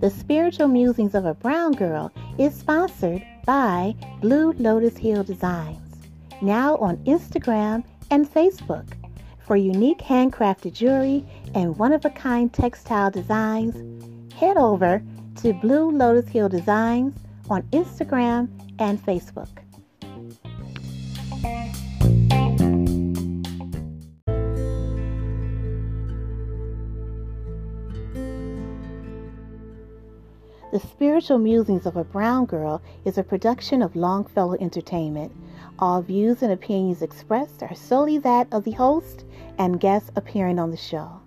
The Spiritual Musings of a Brown Girl is sponsored by Blue Lotus Hill Designs, now on Instagram and Facebook. For unique handcrafted jewelry and one of a kind textile designs, head over to Blue Lotus Hill Designs on Instagram and Facebook. The Spiritual Musings of a Brown Girl is a production of Longfellow Entertainment. All views and opinions expressed are solely that of the host and guests appearing on the show.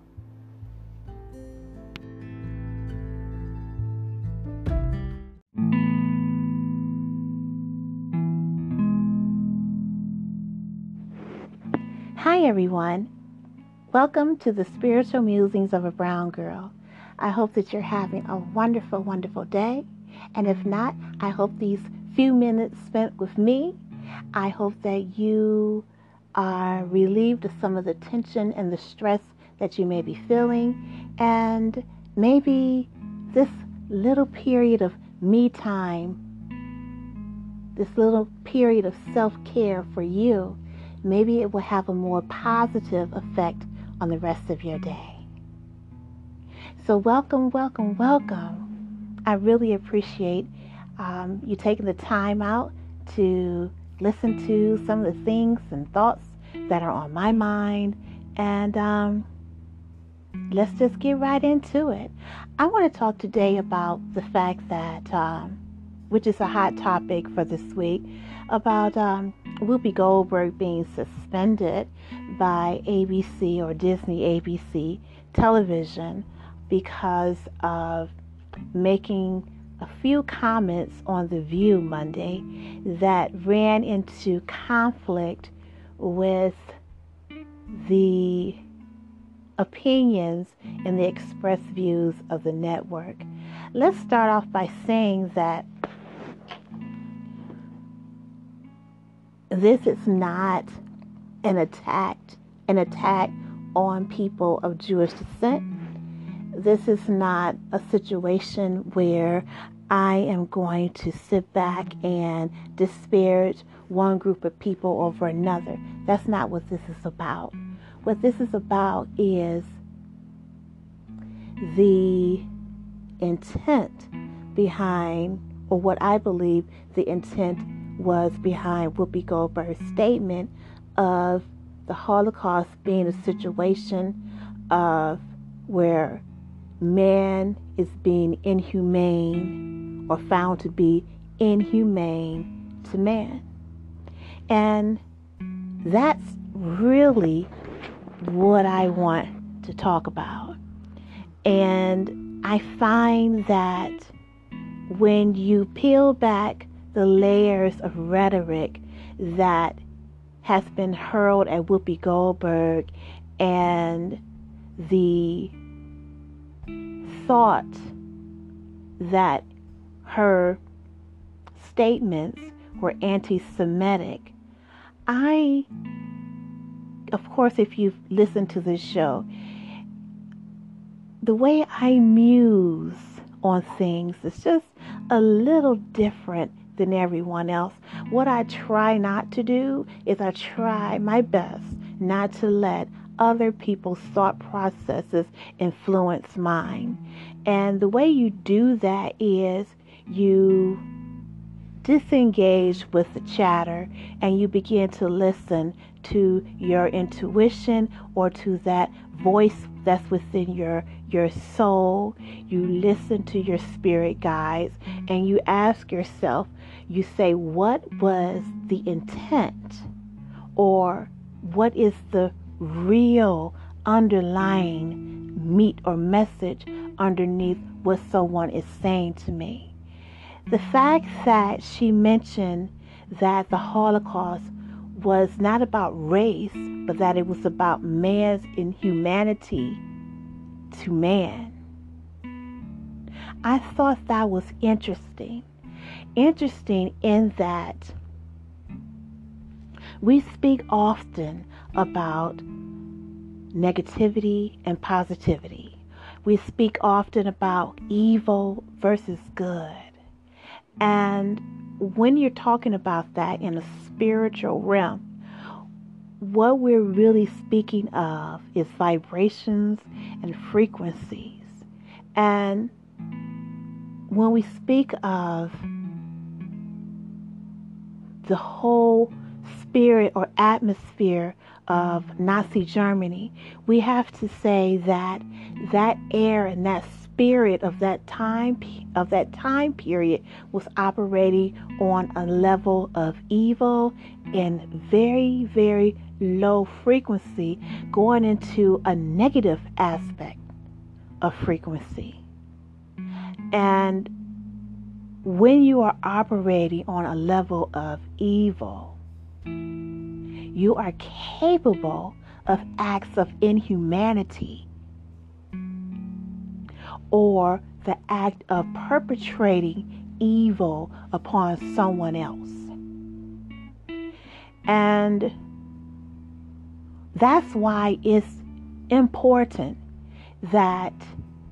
Hi, everyone. Welcome to the Spiritual Musings of a Brown Girl. I hope that you're having a wonderful, wonderful day. And if not, I hope these few minutes spent with me, I hope that you are relieved of some of the tension and the stress that you may be feeling. And maybe this little period of me time, this little period of self care for you, maybe it will have a more positive effect on the rest of your day. So, welcome, welcome, welcome. I really appreciate um, you taking the time out to listen to some of the things and thoughts that are on my mind. And um, let's just get right into it. I want to talk today about the fact that, um, which is a hot topic for this week, about um, Whoopi Goldberg being suspended by ABC or Disney ABC television because of making a few comments on The View Monday that ran into conflict with the opinions and the expressed views of the network. Let's start off by saying that this is not an attack an attack on people of Jewish descent this is not a situation where I am going to sit back and disparage one group of people over another. That's not what this is about. What this is about is the intent behind, or what I believe the intent was behind Whoopi Goldberg's statement of the Holocaust being a situation of where man is being inhumane or found to be inhumane to man. And that's really what I want to talk about. And I find that when you peel back the layers of rhetoric that has been hurled at Whoopi Goldberg and the thought that her statements were anti Semitic, I, of course, if you've listened to this show, the way I muse on things is just a little different than everyone else. What I try not to do is I try my best not to let other people's thought processes influence mine. And the way you do that is you disengage with the chatter and you begin to listen to your intuition or to that voice that's within your your soul you listen to your spirit guides and you ask yourself you say what was the intent or what is the real underlying meat or message underneath what someone is saying to me. The fact that she mentioned that the Holocaust was not about race, but that it was about man's inhumanity to man. I thought that was interesting. Interesting in that we speak often about negativity and positivity. We speak often about evil versus good. And when you're talking about that in a spiritual realm, what we're really speaking of is vibrations and frequencies. And when we speak of the whole spirit or atmosphere of Nazi Germany, we have to say that that air and that spirit of that time of that time period was operating on a level of evil and very very low frequency going into a negative aspect of frequency. And when you are operating on a level of evil you are capable of acts of inhumanity or the act of perpetrating evil upon someone else. And that's why it's important that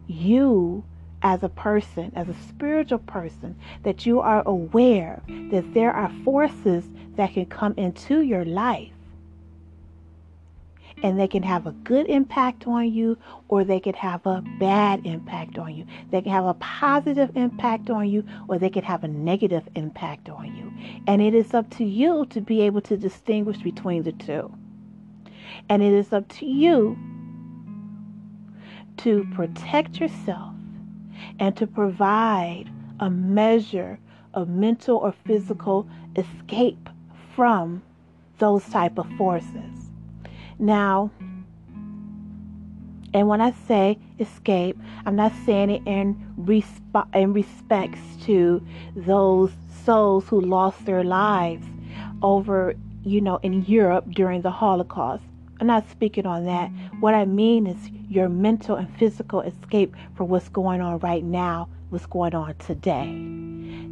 you as a person, as a spiritual person, that you are aware that there are forces that can come into your life and they can have a good impact on you or they could have a bad impact on you. They can have a positive impact on you or they could have a negative impact on you. And it is up to you to be able to distinguish between the two. And it is up to you to protect yourself and to provide a measure of mental or physical escape from those type of forces. Now, and when I say escape, I'm not saying it in, resp- in respects to those souls who lost their lives over, you know, in Europe during the Holocaust. I'm not speaking on that. What I mean is your mental and physical escape for what's going on right now, what's going on today.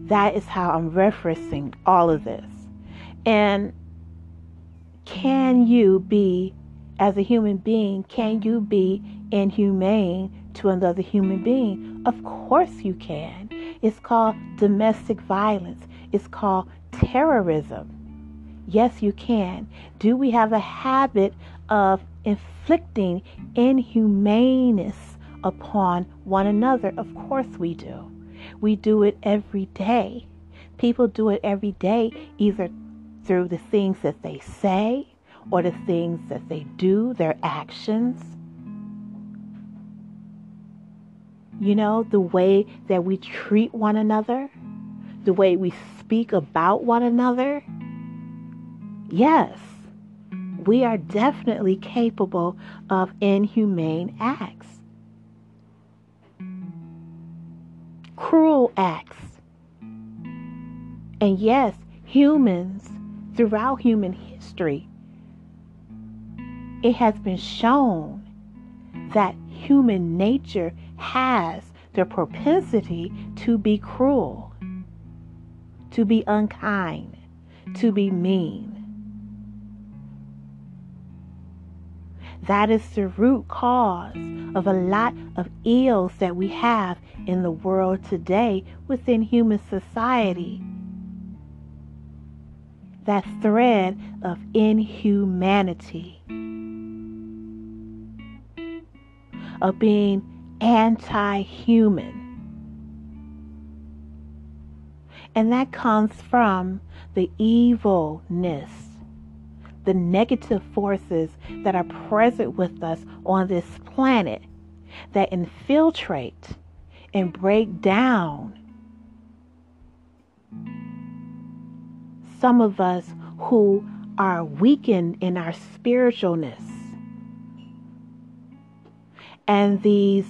That is how I'm referencing all of this. And can you be, as a human being, can you be inhumane to another human being? Of course you can. It's called domestic violence, it's called terrorism. Yes, you can. Do we have a habit of inflicting inhumaneness upon one another? Of course we do. We do it every day. People do it every day, either through the things that they say or the things that they do, their actions. You know, the way that we treat one another, the way we speak about one another. Yes, we are definitely capable of inhumane acts, cruel acts. And yes, humans throughout human history, it has been shown that human nature has the propensity to be cruel, to be unkind, to be mean. That is the root cause of a lot of ills that we have in the world today within human society that thread of inhumanity, of being anti human. And that comes from the evilness, the negative forces that are present with us on this planet that infiltrate and break down some of us who are weakened in our spiritualness. And these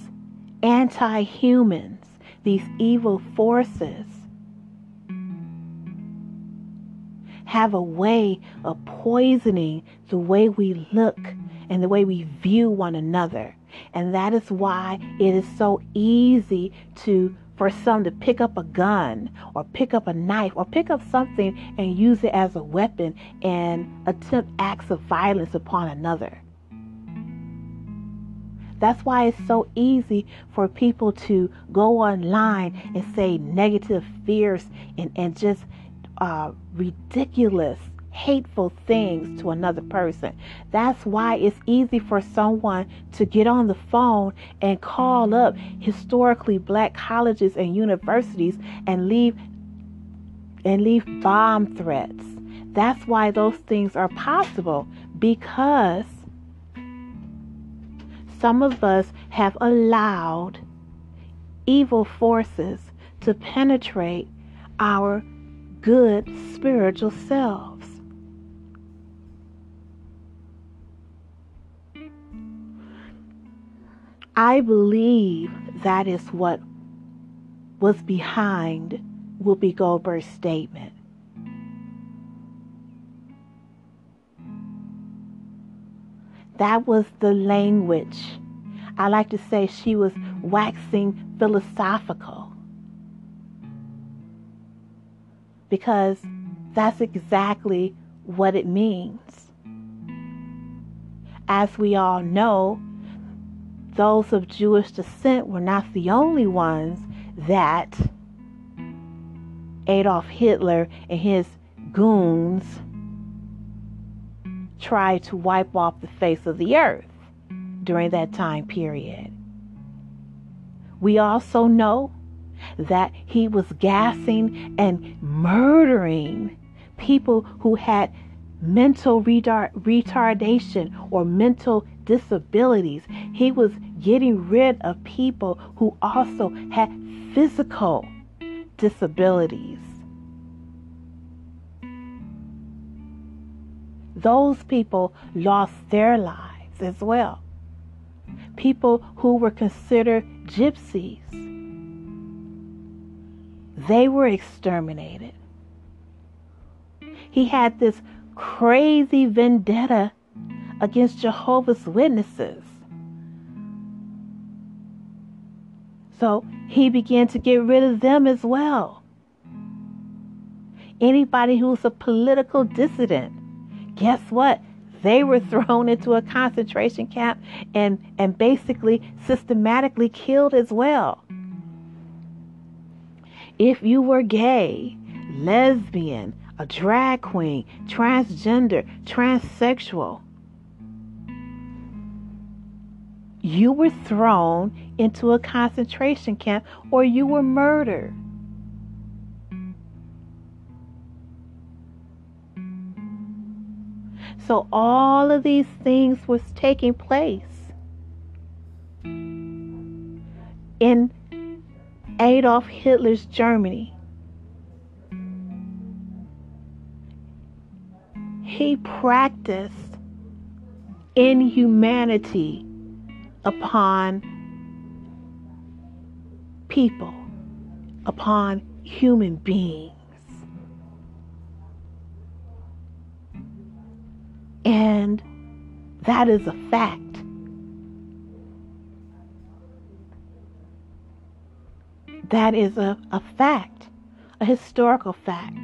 anti humans, these evil forces, have a way of poisoning the way we look and the way we view one another. And that is why it is so easy to for some to pick up a gun or pick up a knife or pick up something and use it as a weapon and attempt acts of violence upon another. That's why it's so easy for people to go online and say negative, fierce, and, and just uh, ridiculous, hateful things to another person. That's why it's easy for someone to get on the phone and call up historically black colleges and universities and leave and leave bomb threats. That's why those things are possible because some of us have allowed evil forces to penetrate our good spiritual selves. I believe that is what was behind Whoopi Goldberg's statement. That was the language. I like to say she was waxing philosophical. Because that's exactly what it means. As we all know, those of Jewish descent were not the only ones that Adolf Hitler and his goons tried to wipe off the face of the earth during that time period. We also know that he was gassing and murdering people who had mental retardation or mental disabilities. He was getting rid of people who also had physical disabilities. those people lost their lives as well. People who were considered gypsies, they were exterminated. He had this crazy vendetta against Jehovah's Witnesses. So he began to get rid of them as well. Anybody who's a political dissident, guess what? They were thrown into a concentration camp and, and basically systematically killed as well. If you were gay, lesbian, a drag queen, transgender, transsexual, you were thrown into a concentration camp or you were murdered. So all of these things was taking place in Adolf Hitler's Germany. He practiced inhumanity upon people, upon human beings. And that is a fact. That is a, a fact, a historical fact.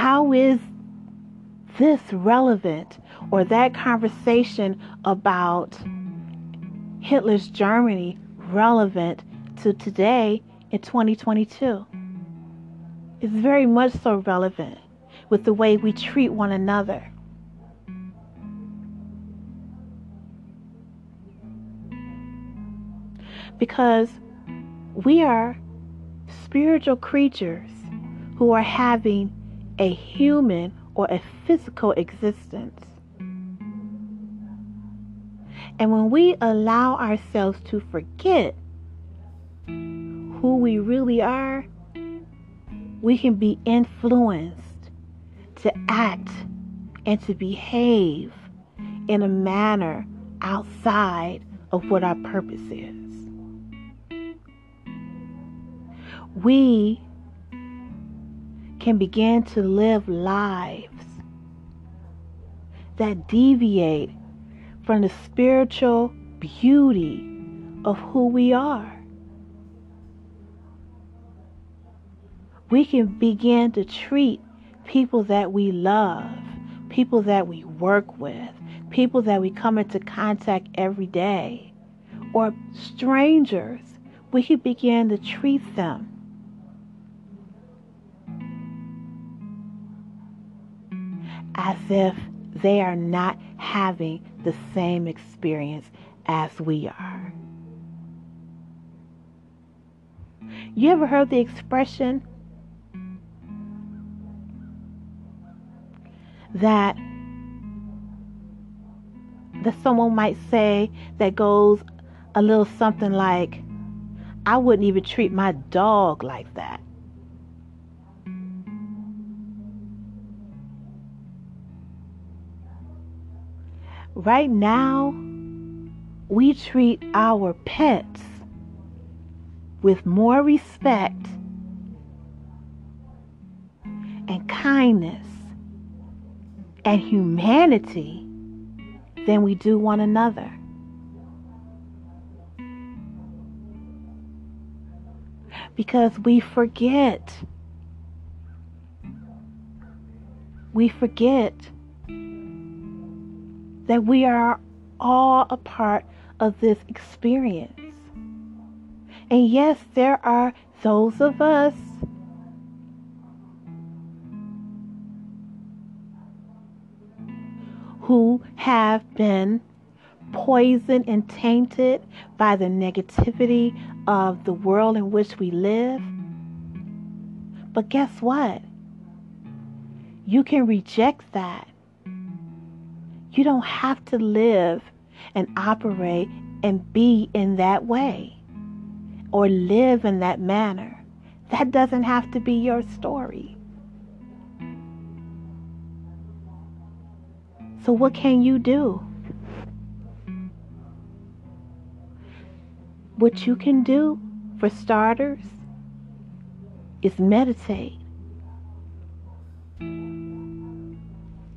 How is this relevant or that conversation about Hitler's Germany relevant to today in 2022 It's very much so relevant with the way we treat one another. Because we are spiritual creatures who are having a human or a physical existence. And when we allow ourselves to forget who we really are, we can be influenced to act and to behave in a manner outside of what our purpose is. We can begin to live lives that deviate from the spiritual beauty of who we are. we can begin to treat people that we love, people that we work with, people that we come into contact every day, or strangers, we can begin to treat them if they are not having the same experience as we are. You ever heard the expression that that someone might say that goes a little something like I wouldn't even treat my dog like that. Right now, we treat our pets with more respect and kindness and humanity than we do one another. Because we forget. We forget that we are all a part of this experience. And yes, there are those of us who have been poisoned and tainted by the negativity of the world in which we live. But guess what? You can reject that you don't have to live and operate and be in that way or live in that manner. That doesn't have to be your story. So, what can you do? What you can do, for starters, is meditate.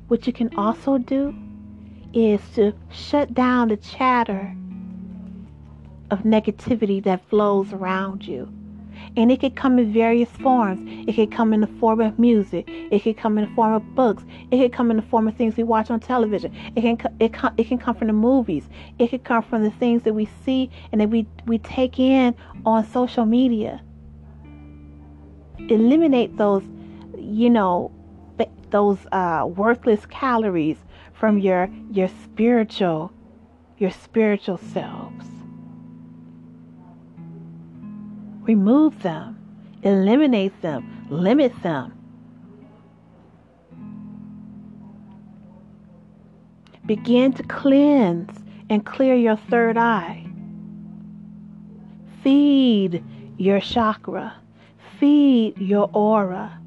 What you can also do is to shut down the chatter of negativity that flows around you. And it could come in various forms. It could come in the form of music. It could come in the form of books. It could come in the form of things we watch on television. It can it, it can come from the movies. It could come from the things that we see and that we, we take in on social media. Eliminate those, you know, those uh, worthless calories from your your spiritual your spiritual selves. Remove them, eliminate them, limit them. Begin to cleanse and clear your third eye. Feed your chakra. Feed your aura.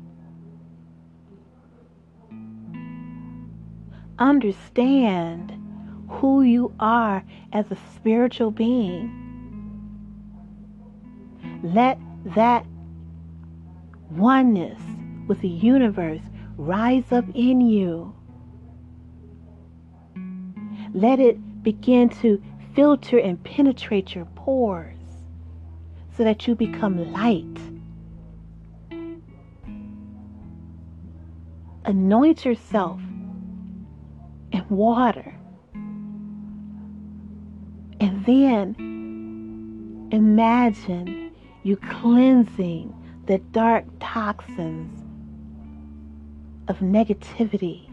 Understand who you are as a spiritual being. Let that oneness with the universe rise up in you. Let it begin to filter and penetrate your pores so that you become light. Anoint yourself and water. And then imagine you cleansing the dark toxins of negativity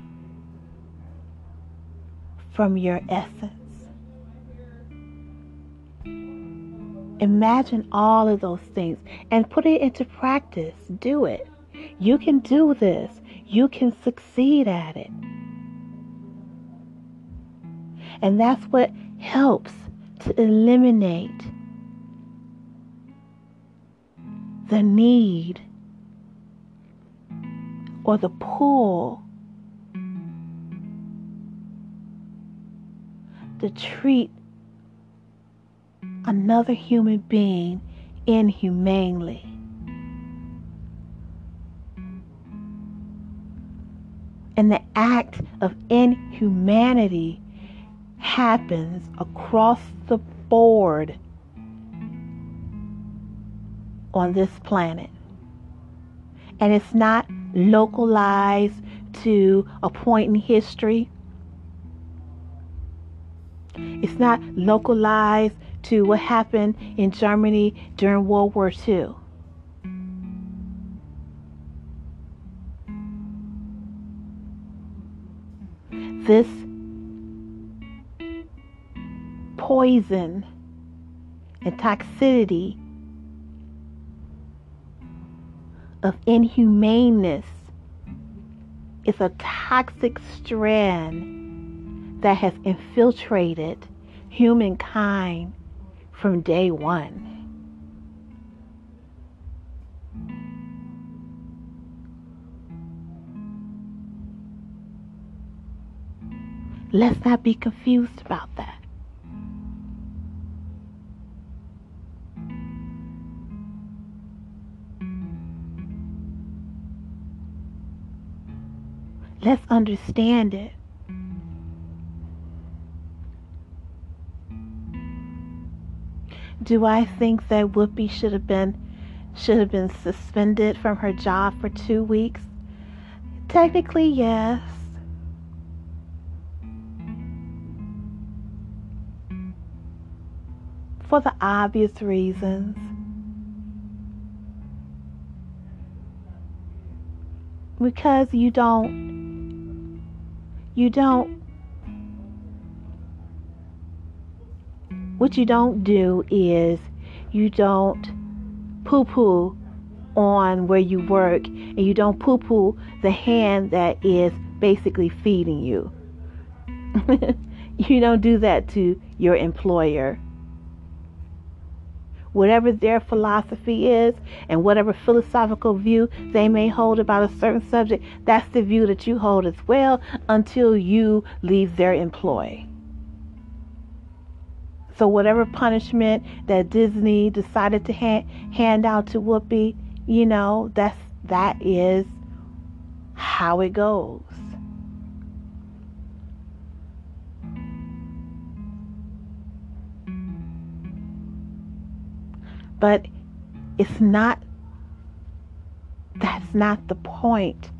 from your essence. Imagine all of those things and put it into practice. Do it. You can do this. You can succeed at it. And that's what helps to eliminate the need or the pull to treat another human being inhumanely. And the act of inhumanity happens across the board on this planet. And it's not localized to a point in history. It's not localized to what happened in Germany during World War II. This poison and toxicity of inhumaneness is a toxic strand that has infiltrated humankind from day one. Let's not be confused about that. Let's understand it. Do I think that Whoopi should have been should have been suspended from her job for 2 weeks? Technically, yes. For the obvious reasons. Because you don't you don't what you don't do is you don't poo poo on where you work and you don't poo poo the hand that is basically feeding you. you don't do that to your employer. Whatever their philosophy is and whatever philosophical view they may hold about a certain subject, that's the view that you hold as well until you leave their employ. So whatever punishment that Disney decided to hand, hand out to Whoopi, you know, that's that is how it goes. But it's not that's not the point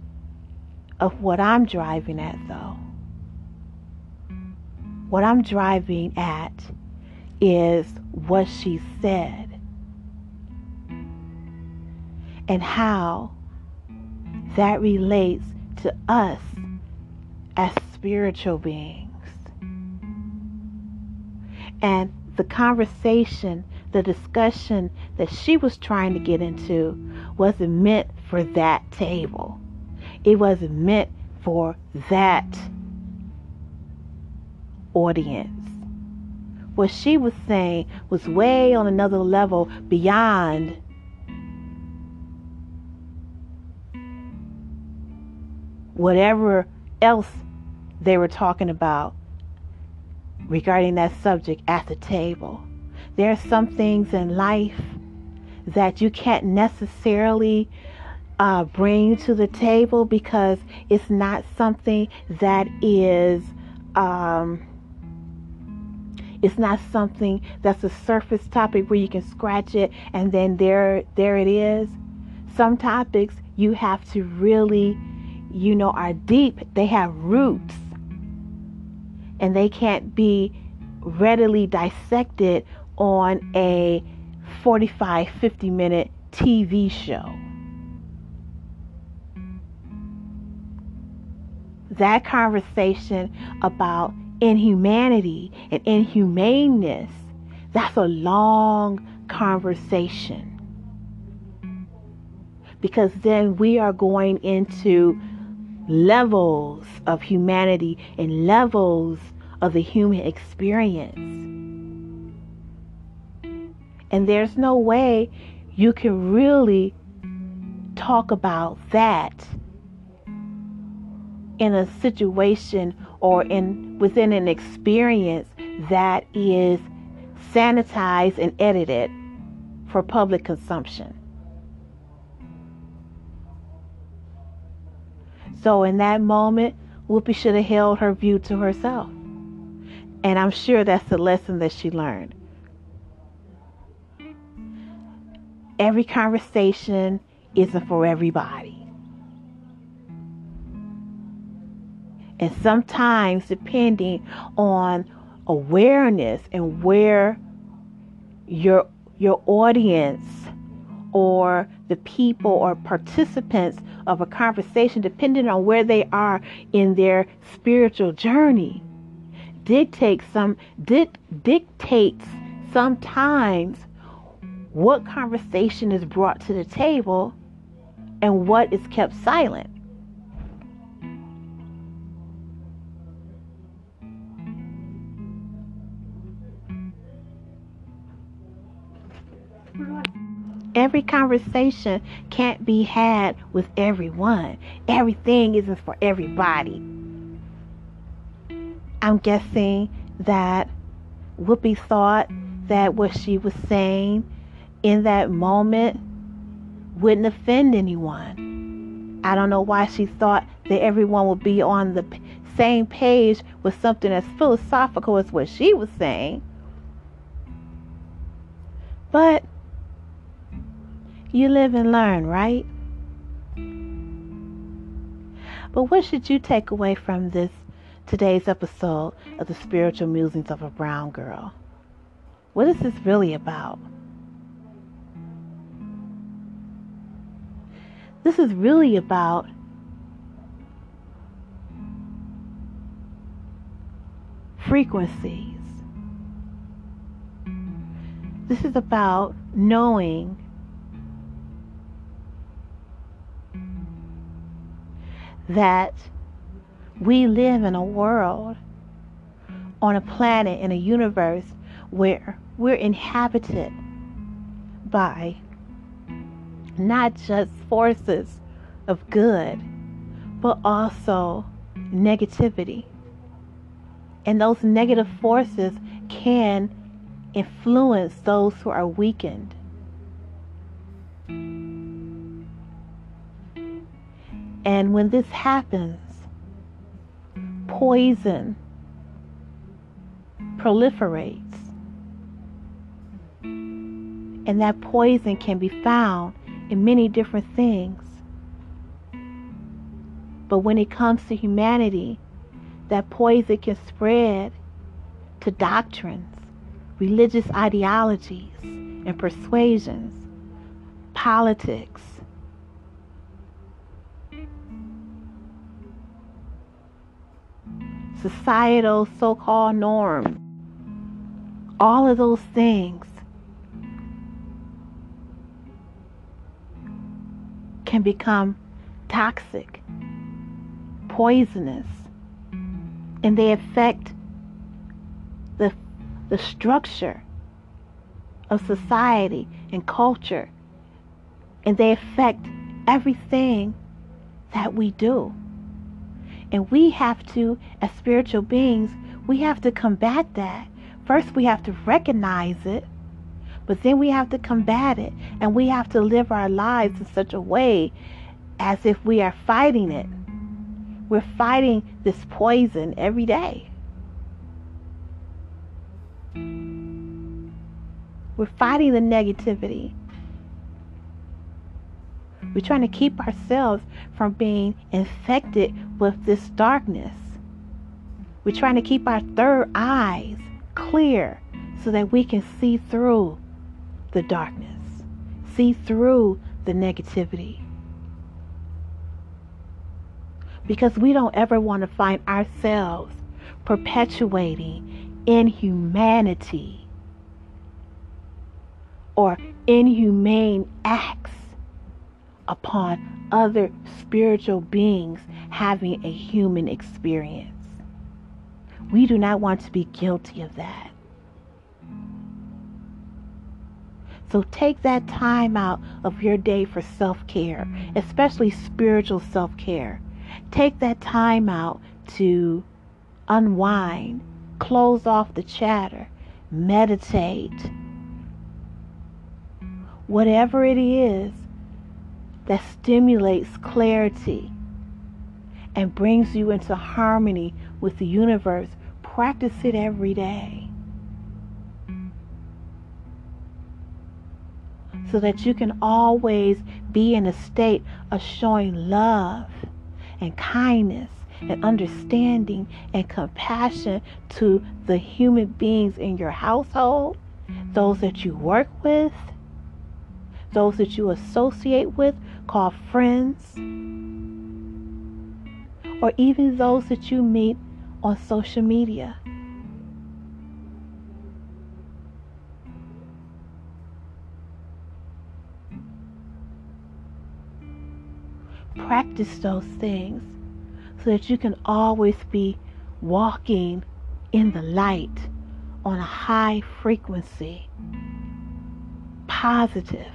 of what I'm driving at though. What I'm driving at is what she said and how that relates to us as spiritual beings. And the conversation, the discussion that she was trying to get into wasn't meant for that table. It wasn't meant for that audience what she was saying was way on another level beyond whatever else they were talking about regarding that subject at the table. There are some things in life that you can't necessarily uh, bring to the table because it's not something that is. Um, it's not something that's a surface topic where you can scratch it and then there there it is. Some topics you have to really, you know, are deep. They have roots. And they can't be readily dissected on a 45 50 minute TV show. That conversation about inhumanity and inhumaneness, that's a long conversation. Because then we are going into levels of humanity and levels of the human experience. And there's no way you can really talk about that in a situation or in within an experience that is sanitized and edited for public consumption. So in that moment, Whoopi should have held her view to herself. And I'm sure that's the lesson that she learned. Every conversation isn't for everybody. And sometimes, depending on awareness and where your your audience or the people or participants of a conversation, depending on where they are in their spiritual journey, dictates some dictates sometimes what conversation is brought to the table and what is kept silent. Every conversation can't be had with everyone. Everything isn't for everybody. I'm guessing that Whoopi thought that what she was saying in that moment wouldn't offend anyone. I don't know why she thought that everyone would be on the same page with something as philosophical as what she was saying. But you live and learn, right? But what should you take away from this today's episode of the spiritual musings of a brown girl? What is this really about? This is really about frequencies. This is about knowing that we live in a world, on a planet, in a universe where we're inhabited by not just forces of good, but also negativity. And those negative forces can influence those who are weakened. And when this happens, poison proliferates. And that poison can be found in many different things. But when it comes to humanity, that poison can spread to doctrines, religious ideologies, and persuasions, politics, societal so called norms, all of those things can become toxic, poisonous, and they affect the, the structure of society and culture, and they affect everything that we do. And we have to, as spiritual beings, we have to combat that. First, we have to recognize it, but then we have to combat it. And we have to live our lives in such a way as if we are fighting it. We're fighting this poison every day. We're fighting the negativity. We're trying to keep ourselves from being infected with this darkness. We're trying to keep our third eyes clear so that we can see through the darkness, see through the negativity. Because we don't ever want to find ourselves perpetuating inhumanity or inhumane acts upon other spiritual beings having a human experience. We do not want to be guilty of that. So take that time out of your day for self care, especially spiritual self care. Take that time out to unwind, close off the chatter, meditate. Whatever it is that stimulates clarity and brings you into harmony with the universe. Practice it every day so that you can always be in a state of showing love and kindness and mm. understanding and compassion to the human beings in your household, those that you work with, those that you associate with, call friends, or even those that you meet on social media. Practice those things so that you can always be walking in the light on a high frequency, positive.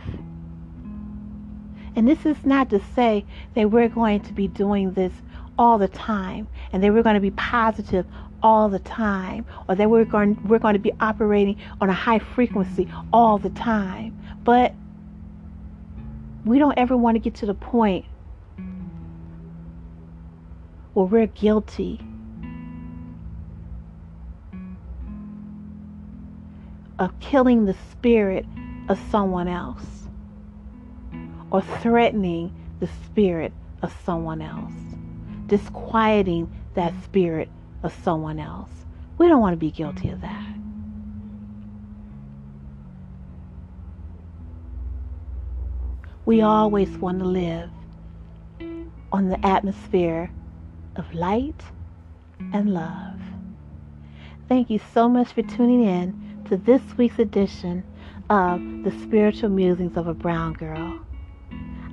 And this is not to say that we're going to be doing this all the time and that we're going to be positive all the time or that we're going we're going to be operating on a high frequency all the time. But we don't ever want to get to the point we're guilty of killing the spirit of someone else or threatening the spirit of someone else disquieting that spirit of someone else. We don't want to be guilty of that. We always want to live on the atmosphere of light and love. Thank you so much for tuning in to this week's edition of the Spiritual Musings of a Brown Girl.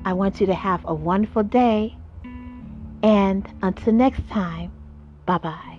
I want you to have a wonderful day and until next time, bye bye.